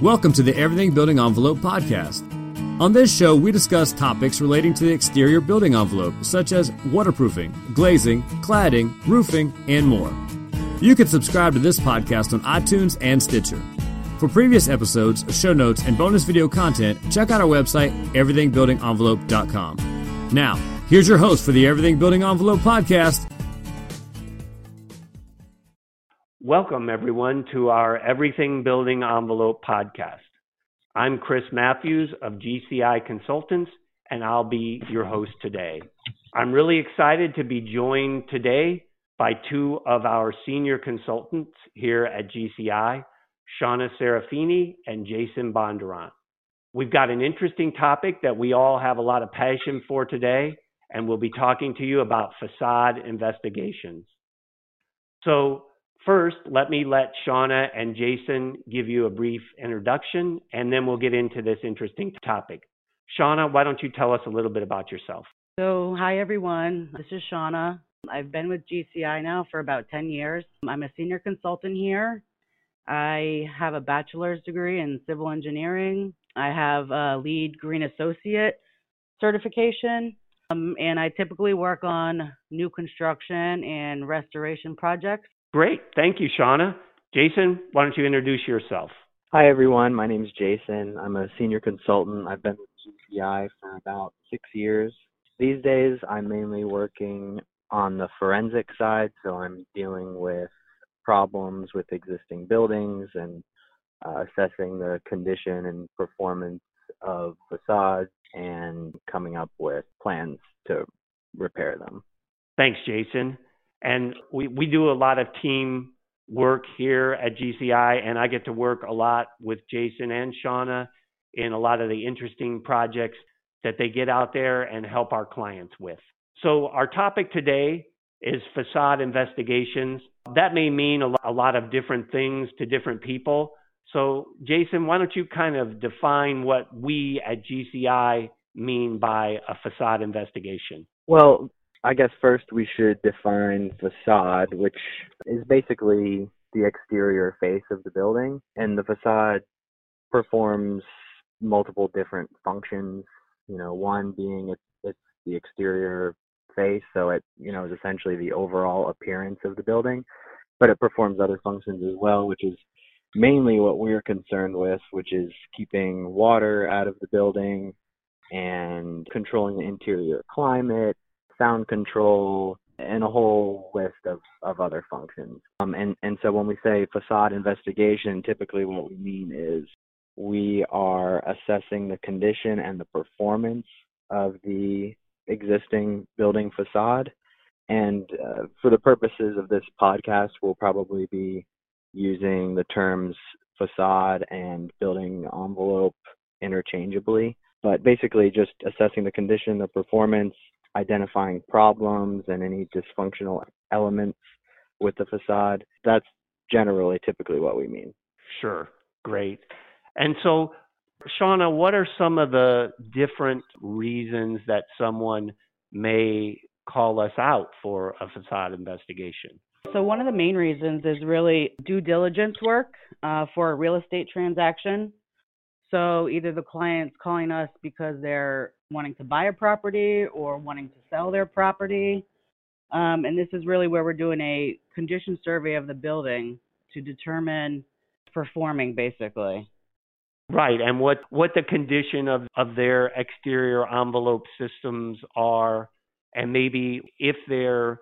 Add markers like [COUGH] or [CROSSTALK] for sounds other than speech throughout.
Welcome to the Everything Building Envelope podcast. On this show, we discuss topics relating to the exterior building envelope, such as waterproofing, glazing, cladding, roofing, and more. You can subscribe to this podcast on iTunes and Stitcher. For previous episodes, show notes, and bonus video content, check out our website, everythingbuildingenvelope.com. Now, here's your host for the Everything Building Envelope podcast. Welcome, everyone, to our Everything Building Envelope podcast. I'm Chris Matthews of GCI Consultants, and I'll be your host today. I'm really excited to be joined today by two of our senior consultants here at GCI, Shauna Serafini and Jason Bondurant. We've got an interesting topic that we all have a lot of passion for today, and we'll be talking to you about facade investigations. So, first, let me let Shauna and Jason give you a brief introduction, and then we'll get into this interesting topic. Shauna, why don't you tell us a little bit about yourself? So, hi everyone. This is Shauna. I've been with GCI now for about 10 years. I'm a senior consultant here. I have a bachelor's degree in civil engineering. I have a LEED Green Associate certification. Um, and I typically work on new construction and restoration projects. Great. Thank you, Shauna. Jason, why don't you introduce yourself? Hi, everyone. My name is Jason. I'm a senior consultant. I've been with GCI for about six years. These days, I'm mainly working on the forensic side, so I'm dealing with problems with existing buildings and uh, assessing the condition and performance of facades and coming up with plans to repair them. Thanks, Jason. And we, we do a lot of team work here at GCI, and I get to work a lot with Jason and Shauna in a lot of the interesting projects that they get out there and help our clients with. So, our topic today is facade investigations. That may mean a lot of different things to different people. So, Jason, why don't you kind of define what we at GCI mean by a facade investigation? Well, I guess first we should define facade, which is basically the exterior face of the building. And the facade performs multiple different functions. You know, one being it's, it's the exterior face, so it, you know, is essentially the overall appearance of the building. But it performs other functions as well, which is mainly what we're concerned with, which is keeping water out of the building and controlling the interior climate, sound control, and a whole list of, of other functions. Um, and, and so when we say facade investigation, typically what we mean is we are assessing the condition and the performance of the existing building facade. And uh, for the purposes of this podcast, we'll probably be using the terms facade and building envelope interchangeably. But basically, just assessing the condition, the performance, identifying problems, and any dysfunctional elements with the facade. That's generally typically what we mean. Sure. Great. And so, Shauna, what are some of the different reasons that someone may call us out for a facade investigation? So, one of the main reasons is really due diligence work uh, for a real estate transaction. So, either the client's calling us because they're wanting to buy a property or wanting to sell their property. Um, and this is really where we're doing a condition survey of the building to determine performing basically. Right, and what, what the condition of, of their exterior envelope systems are, and maybe if they're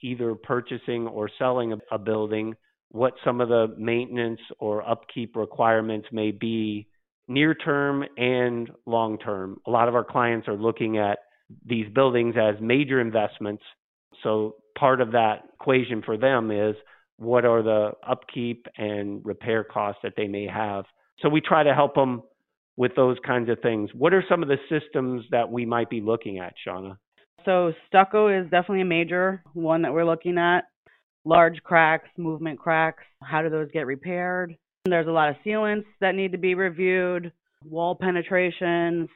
either purchasing or selling a, a building, what some of the maintenance or upkeep requirements may be near term and long term. A lot of our clients are looking at these buildings as major investments. So part of that equation for them is what are the upkeep and repair costs that they may have so we try to help them with those kinds of things. What are some of the systems that we might be looking at, Shauna? So stucco is definitely a major one that we're looking at. Large cracks, movement cracks, how do those get repaired? There's a lot of sealants that need to be reviewed, wall penetrations,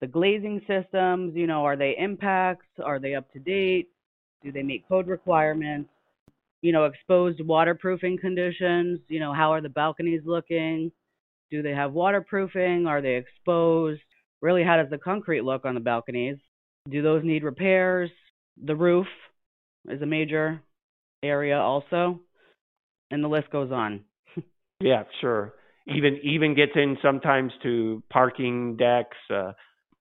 the glazing systems, you know, are they impacts? Are they up to date? Do they meet code requirements? You know, exposed waterproofing conditions, you know, how are the balconies looking? Do they have waterproofing? Are they exposed? Really, how does the concrete look on the balconies? Do those need repairs? The roof is a major area also, and the list goes on. Yeah, sure. Even even gets in sometimes to parking decks, uh,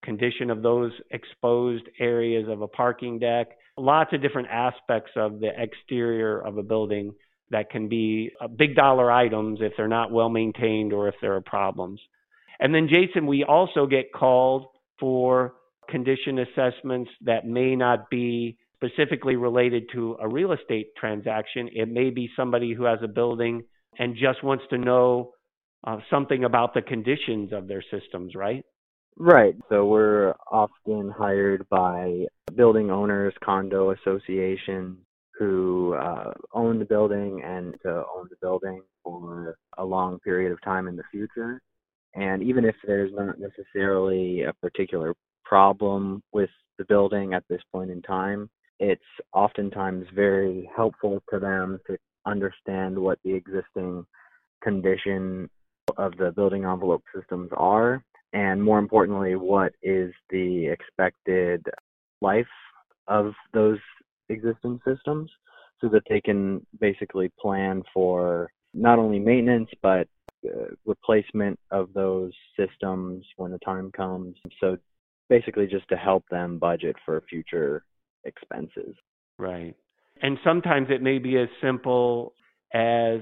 condition of those exposed areas of a parking deck. Lots of different aspects of the exterior of a building that can be uh, big dollar items if they're not well maintained or if there are problems. And then, Jason, we also get called for condition assessments that may not be specifically related to a real estate transaction. It may be somebody who has a building and just wants to know uh, something about the conditions of their systems, right? Right. So we're often hired by building owners, condo associations who uh, own the building and to own the building for a long period of time in the future. And even if there's not necessarily a particular problem with the building at this point in time, it's oftentimes very helpful to them to understand what the existing condition of the building envelope systems are, and more importantly, what is the expected life of those existing systems so that they can basically plan for not only maintenance but uh, replacement of those systems when the time comes. So basically just to help them budget for future expenses. Right. And sometimes it may be as simple as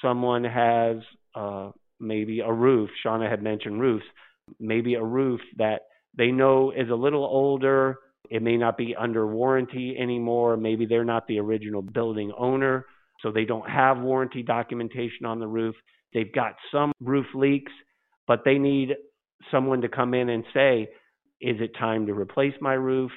someone has uh, maybe a roof. Shauna had mentioned roofs. Maybe a roof that they know is a little older. It may not be under warranty anymore. Maybe they're not the original building owner, so they don't have warranty documentation on the roof. They've got some roof leaks, but they need someone to come in and say, is it time to replace my roof?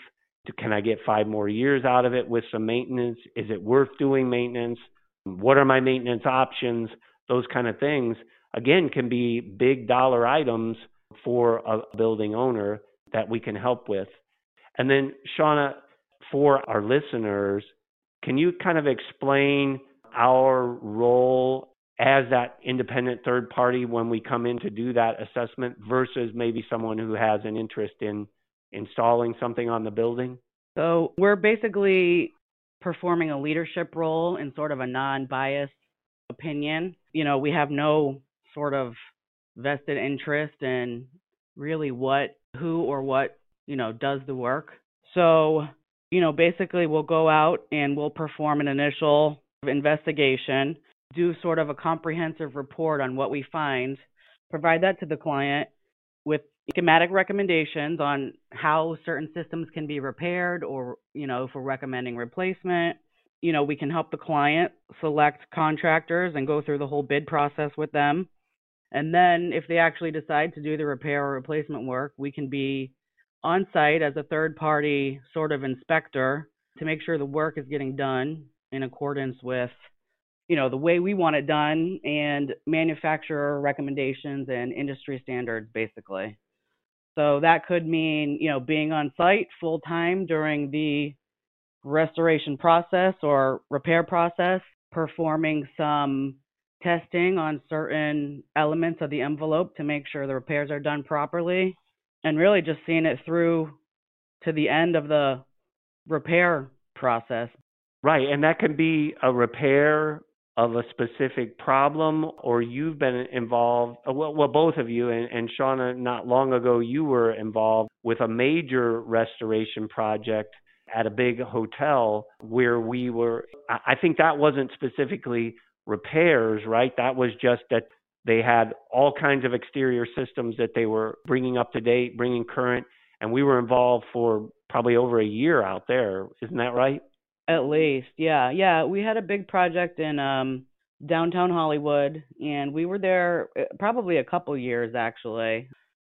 Can I get five more years out of it with some maintenance? Is it worth doing maintenance? What are my maintenance options? Those kind of things, again, can be big dollar items for a building owner that we can help with. And then, Shauna, for our listeners, can you kind of explain our role as that independent third party when we come in to do that assessment versus maybe someone who has an interest in installing something on the building? So we're basically performing a leadership role in sort of a non biased opinion. You know, we have no sort of vested interest in really what, who, or what, you know, does the work. So, you know, basically we'll go out and we'll perform an initial investigation, do sort of a comprehensive report on what we find, provide that to the client with schematic recommendations on how certain systems can be repaired or, you know, we're recommending replacement. You know, we can help the client select contractors and go through the whole bid process with them. And then if they actually decide to do the repair or replacement work, we can be on site as a third party sort of inspector to make sure the work is getting done in accordance with you know the way we want it done and manufacturer recommendations and industry standards basically so that could mean, you know, being on site full time during the restoration process or repair process, performing some testing on certain elements of the envelope to make sure the repairs are done properly, and really just seeing it through to the end of the repair process. Right, and that can be a repair of a specific problem or you've been involved uh, well, well both of you and, and shauna not long ago you were involved with a major restoration project at a big hotel where we were i think that wasn't specifically repairs right? That was just that they had all kinds of exterior systems that they were bringing up to date bringing current and we were involved for probably over a year out there. Isn't that right at least, yeah, yeah. We had a big project in um downtown Hollywood, and we were there uh, probably a couple years actually.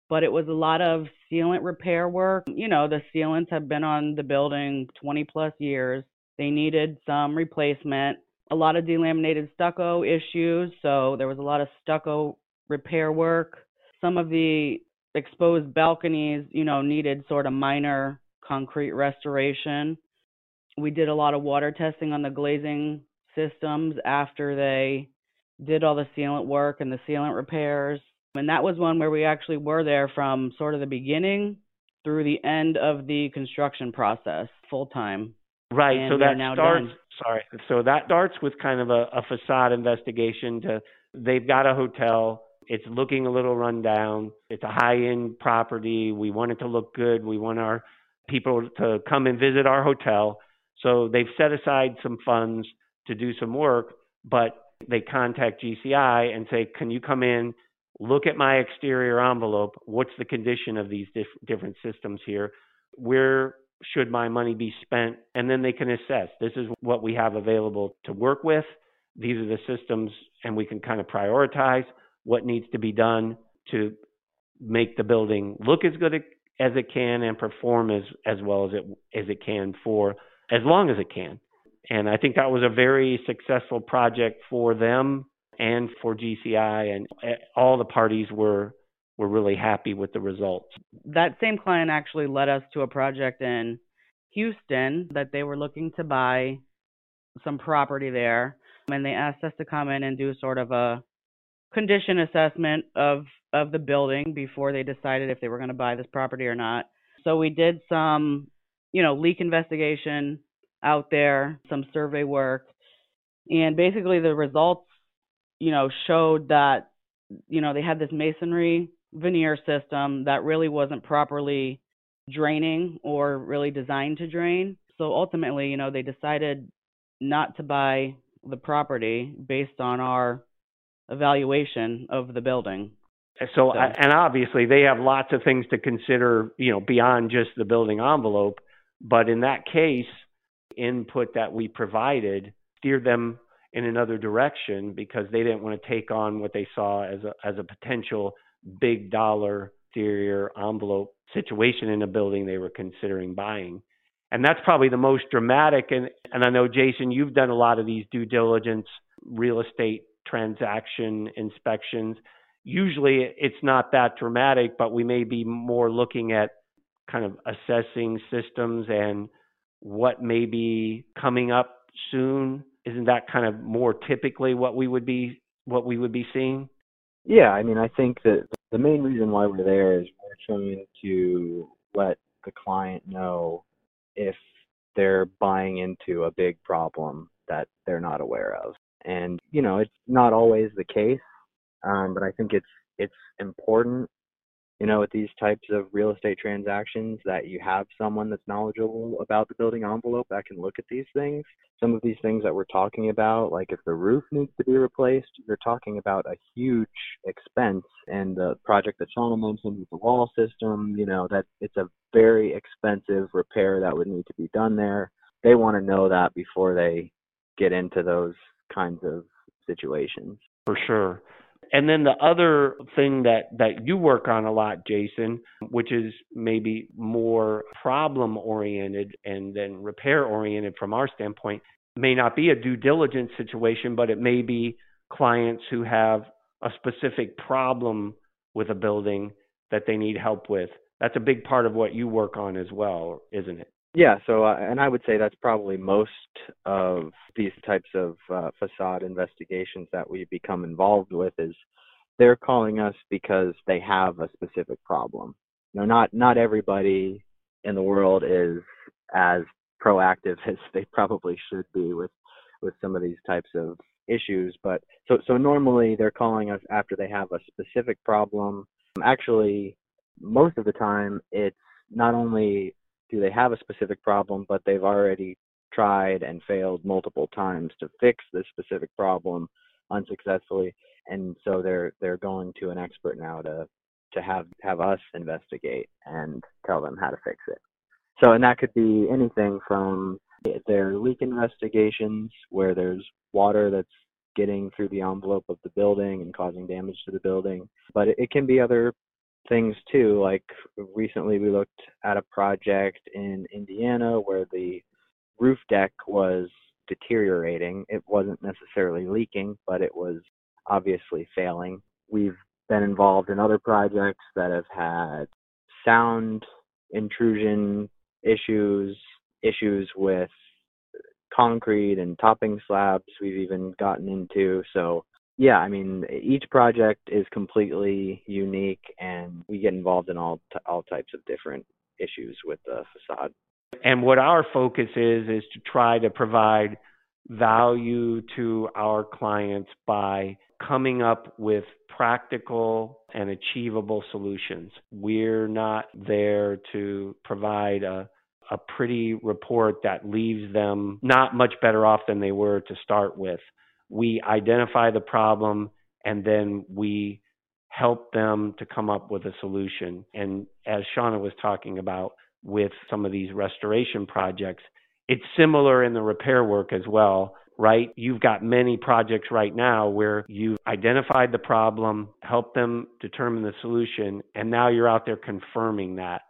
But it was a lot of sealant repair work. You know, the sealants have been on the building 20 plus years. They needed some replacement. A lot of delaminated stucco issues, so there was a lot of stucco repair work. Some of the exposed balconies, you know, needed sort of minor concrete restoration we did a lot of water testing on the glazing systems after they did all the sealant work and the sealant repairs. And that was one where we actually were there from sort of the beginning through the end of the construction process full time. Right. And so that now starts. done. Sorry. So that starts with kind of a, a facade investigation. To they've got a hotel. It's looking a little rundown. It's a high-end property. We want it to look good. We want our people to come and visit our hotel. So they've set aside some funds to do some work, but they contact GCI and say, "Can you come in, look at my exterior envelope? What's the condition of these diff- different systems here? Where should my money be spent?" And then they can assess. This is what we have available to work with. These are the systems, and we can kind of prioritize what needs to be done to make the building look as good as it can and perform as as well as it as it can for as long as it can. And I think that was a very successful project for them and for GCI, and eh, all the parties were were really happy with the results. That same client actually led us to a project in Houston that they were looking to buy some property there. And they asked us to come in and do sort of a condition assessment of of the building before they decided if they were going to buy this property or not. So we did some, you know, leak investigation out there, some survey work, and basically the results, you know, showed that you know, they had this masonry veneer system that really wasn't properly draining or really designed to drain. So ultimately, you know, they decided not to buy the property based on our evaluation of the building. So, So- and obviously they have lots of things to consider, you know, beyond just the building envelope. But in that case, input that we provided steered them in another direction because they didn't want to take on what they saw as a as a potential big dollar exterior envelope situation in a building they were considering buying. And that's probably the most dramatic and and I know Jason you've done a lot of these due diligence real estate transaction inspections. Usually it's not that dramatic, but we may be more looking at kind of assessing systems and what may be coming up soon. Isn't that kind of more typically what we would be what we would be seeing? Yeah, I mean, I think that the main reason why we're there is we're trying to let the client know if they're buying into a big problem that they're not aware of. And, you know, it's not always the case, um, but I think it's it's important, you know, with these types of real estate transactions that you have someone that's knowledgeable about the building envelope that can look at these things. Some of these things that we're talking about, like if the roof needs to be replaced, you're talking about a huge expense. And the project that Shauna mentioned with the wall system, you know, that it's a very expensive repair that would need to be done there. They want to know that before they get into those kinds of situations. For sure. And then the other thing that, that you work on a lot, Jason, which is maybe more problem oriented and then repair oriented from our standpoint, may not be a due diligence situation, but it may be clients who have a specific problem with a building that they need help with. That's a big part of what you work on as well, isn't it? Yeah, so uh, and I would say that's probably most of these types of uh, facade investigations that we become involved with is they're calling us because they have a specific problem. You know, not not everybody in the world is as proactive [LAUGHS] as they probably should be with with some of these types of issues, but so so normally they're calling us after they have a specific problem. Actually, most of the time it's not only do they have a specific problem, but they've already tried and failed multiple times to fix this specific problem unsuccessfully, and so they're they're going to an expert now to to have have us investigate and tell them how to fix it. So, and that could be anything from their leak investigations where there's water that's getting through the envelope of the building and causing damage to the building, but it, it can be other things too. Like recently, we looked at a project in Indiana where the roof deck was deteriorating. It wasn't necessarily leaking, but it was obviously failing. We've been involved in other projects that have had sound intrusion issues, issues with concrete and topping slabs we've even gotten into. So Yeah, I mean, each project is completely unique, and we get involved in all t- all types of different issues with the facade. And what our focus is is to try to provide value to our clients by coming up with practical and achievable solutions. We're not there to provide a a pretty report that leaves them not much better off than they were to start with. We identify the problem and then we help them to come up with a solution. And as Shauna was talking about with some of these restoration projects, it's similar in the repair work as well right? You've got many projects right now where you've identified the problem, helped them determine the solution, and now you're out there confirming that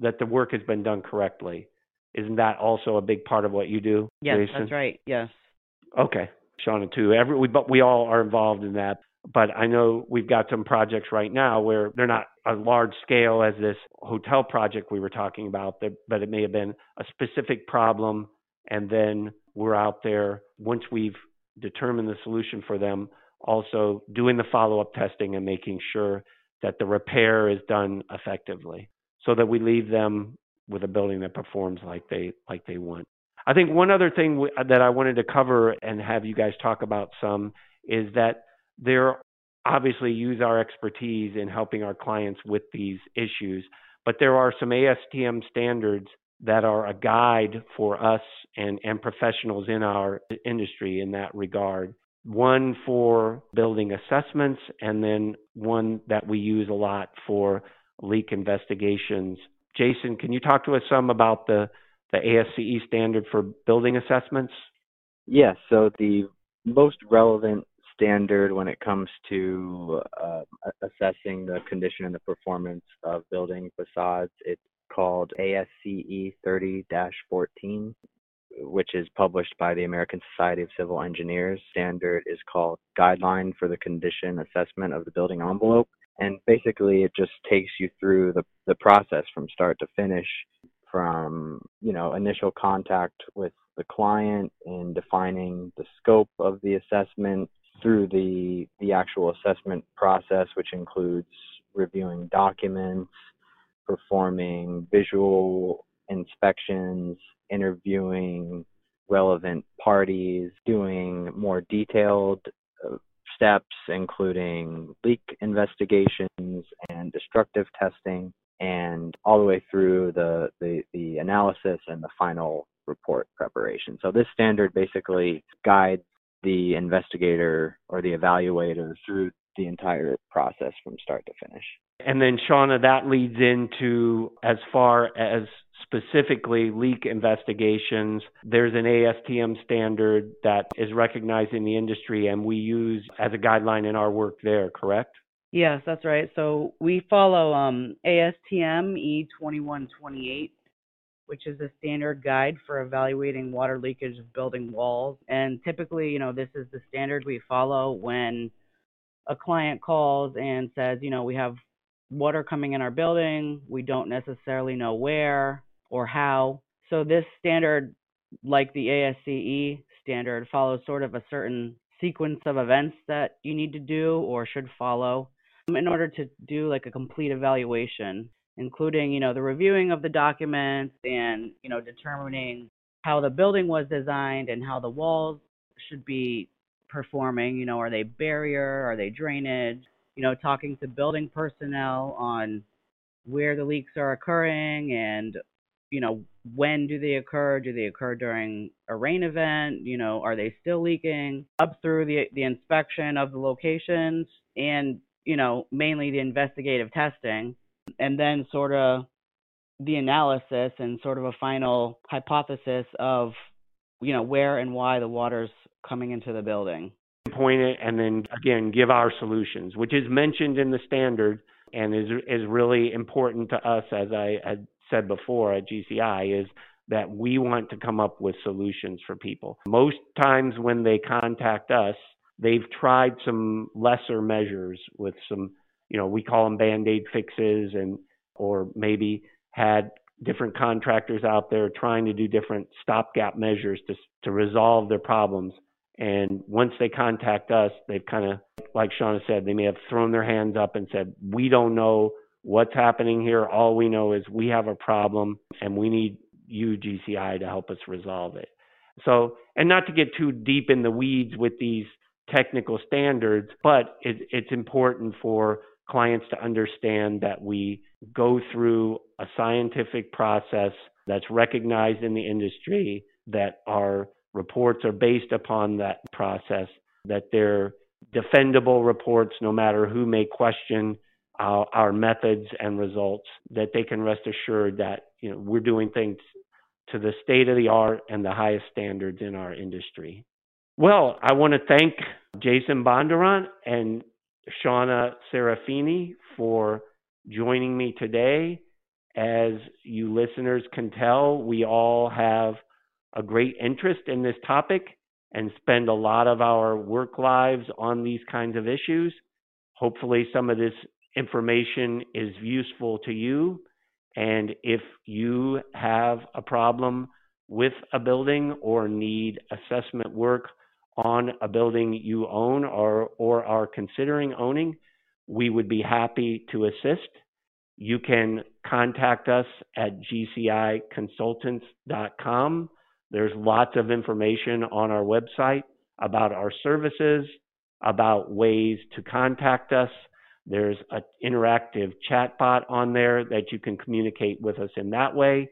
that the work has been done correctly. Isn't that also a big part of what you do? Yes, Jason? that's right. Yes. Okay, Shauna too. Every we but we all are involved in that. But I know we've got some projects right now where they're not a large scale as this hotel project we were talking about, but it may have been a specific problem, and then we're out there once we've determined the solution for them, also doing the follow up testing and making sure that the repair is done effectively so that we leave them with a building that performs like they like they want. I think one other thing w- that I wanted to cover and have you guys talk about some is that there obviously use our expertise in helping our clients with these issues, but there are some ASTM standards that are a guide for us and, and professionals in our industry in that regard. One for building assessments, and then one that we use a lot for leak investigations. Jason, can you talk to us some about the, the ASCE standard for building assessments? Yes, so the most relevant standard when it comes to uh, assessing the condition and the performance of building facades. It's called ASCE 30 14, which is published by the American Society of Civil Engineers. Standard is called Guideline for the Condition Assessment of the Building Envelope. And basically, it just takes you through the, the process from start to finish, from you know initial contact with the client in defining the scope of the assessment through the the actual assessment process, which includes reviewing documents, performing visual inspections, interviewing relevant parties, doing more detailed uh, steps, including leak investigations and destructive testing, and all the way through the, the, the analysis and the final report preparation. So this standard basically guides the investigator or the evaluator through the entire process from start to finish. And then, Shauna, that leads into as far as specifically leak investigations. There's an ASTM standard that is recognized in the industry, and we use as a guideline in our work there, correct? Yes, that's right. So we follow um, ASTM E2128, which is a standard guide for evaluating water leakage of building walls. And typically, you know, this is the standard we follow when a client calls and says, you know, we have water coming in our building. We don't necessarily know where or how. So this standard, like the ASCE standard, follows sort of a certain sequence of events that you need to do or should follow Um, in order to do like a complete evaluation, including, you know, the reviewing of the documents and, you know, determining how the building was designed and how the walls should be performing. You know, are they barrier? Are they drainage? you know, talking to building personnel on where the leaks are occurring and, you know, when do they occur? Do they occur during a rain event? You know, are they still leaking? Up through the the inspection of the locations and, you know, mainly the investigative testing and then sort of the analysis and sort of a final hypothesis of, you know, where and why the water's coming into the building point it and then again give our solutions, which is mentioned in the standard and is is really important to us as I had said before at GCI is that we want to come up with solutions for people. Most times when they contact us, they've tried some lesser measures with some, you know, we call them band-aid fixes and or maybe had different contractors out there trying to do different stopgap measures to to resolve their problems And once they contact us, they've kind of, like Shauna said, they may have thrown their hands up and said, We don't know what's happening here. All we know is we have a problem and we need you, GCI, to help us resolve it. So, and not to get too deep in the weeds with these technical standards, but it, it's important for clients to understand that we go through a scientific process that's recognized in the industry, that our reports are based upon that process, that they're defendable reports no matter who may question our, our methods and results, that they can rest assured that you know, we're doing things to the state of the art and the highest standards in our industry. Well, I want to thank Jason Bondurant and Shauna Serafini for joining me today. As you listeners can tell, we all have a great interest in this topic and spend a lot of our work lives on these kinds of issues. Hopefully, some of this information is useful to you. And if you have a problem with a building or need assessment work on a building you own or, or are considering owning, we would be happy to assist. You can contact us at gciconsultants.com. There's lots of information on our website about our services, about ways to contact us. There's an interactive chat bot on there that you can communicate with us in that way.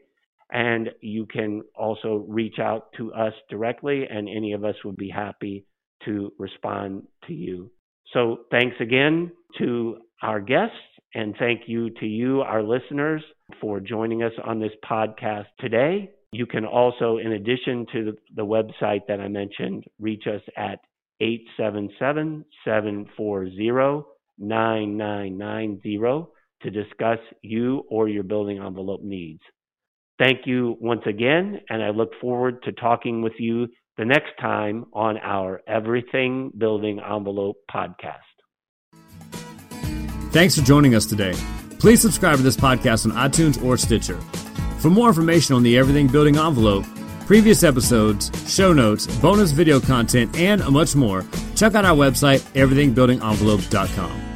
And you can also reach out to us directly, and any of us would be happy to respond to you. So, thanks again to our guests, and thank you to you, our listeners, for joining us on this podcast today. You can also, in addition to the website that I mentioned, reach us at 877 740 9990 to discuss you or your building envelope needs. Thank you once again, and I look forward to talking with you the next time on our Everything Building Envelope podcast. Thanks for joining us today. Please subscribe to this podcast on iTunes or Stitcher. For more information on the Everything Building Envelope, previous episodes, show notes, bonus video content, and much more, check out our website, everythingbuildingenvelope.com.